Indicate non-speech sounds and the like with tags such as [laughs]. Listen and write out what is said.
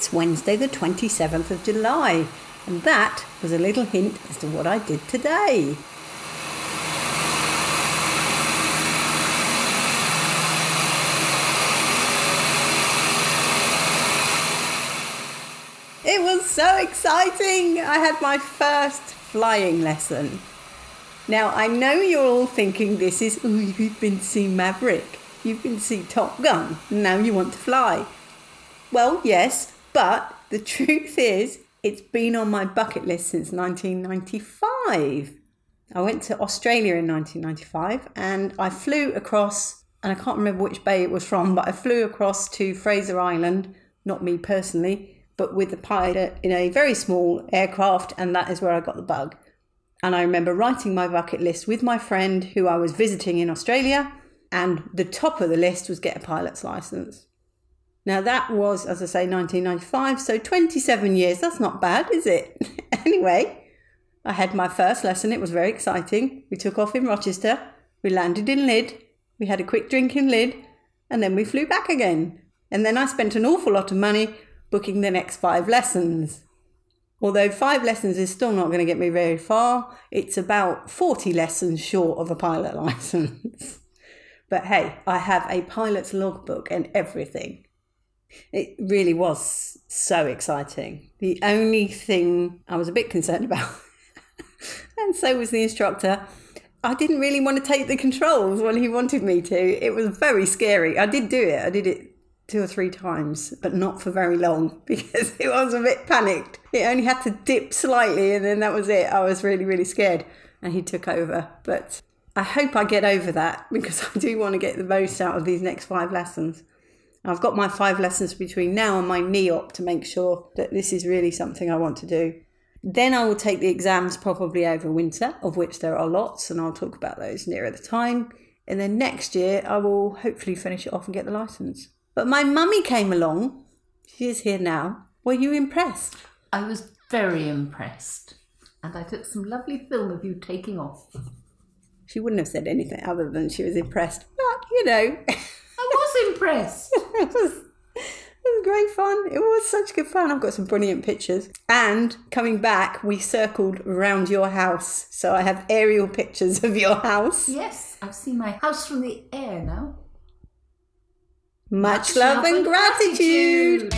It's Wednesday, the 27th of July, and that was a little hint as to what I did today. It was so exciting! I had my first flying lesson. Now, I know you're all thinking this is, oh, you've been to see Maverick, you've been to see Top Gun, and now you want to fly. Well, yes, but the [laughs] truth is, it's been on my bucket list since 1995. I went to Australia in 1995 and I flew across, and I can't remember which bay it was from, but I flew across to Fraser Island, not me personally, but with the pilot in a very small aircraft, and that is where I got the bug. And I remember writing my bucket list with my friend who I was visiting in Australia, and the top of the list was get a pilot's license. Now, that was, as I say, 1995, so 27 years. That's not bad, is it? [laughs] anyway, I had my first lesson. It was very exciting. We took off in Rochester, we landed in Lydd, we had a quick drink in Lydd, and then we flew back again. And then I spent an awful lot of money booking the next five lessons. Although five lessons is still not going to get me very far, it's about 40 lessons short of a pilot [laughs] license. but hey, I have a pilot's logbook and everything. It really was so exciting. The only thing I was a bit concerned [laughs] about, and so was the instructor, I didn't really want to take the controls when he wanted me to. It was very scary. I did do it. I did it two or three times, but not for very long [laughs] because it was a bit panicked. It only had to dip slightly and then that was it. I was really, really scared and he took over. But I hope I get over that [laughs] because I do want to get the most out of these next five lessons. I've got my five lessons between now and my knee NEOP to make sure that this is really something I want to do. Then I will take the exams probably over winter, of which there are lots, and I'll talk about those nearer the time. And then next year I will hopefully finish it off and get the license. But my mummy came along. She is here now. Were you impressed? I was very impressed. And I took some lovely film of you taking off. She wouldn't have said anything other than she was impressed. But, you know. I was [laughs] impressed. [laughs] it was it was great fun. It was such good fun. I've got some brilliant pictures. And coming back, we circled around your house. So I have aerial pictures of your house. Yes, I've seen my house from the air now. Much, love, and gratitude.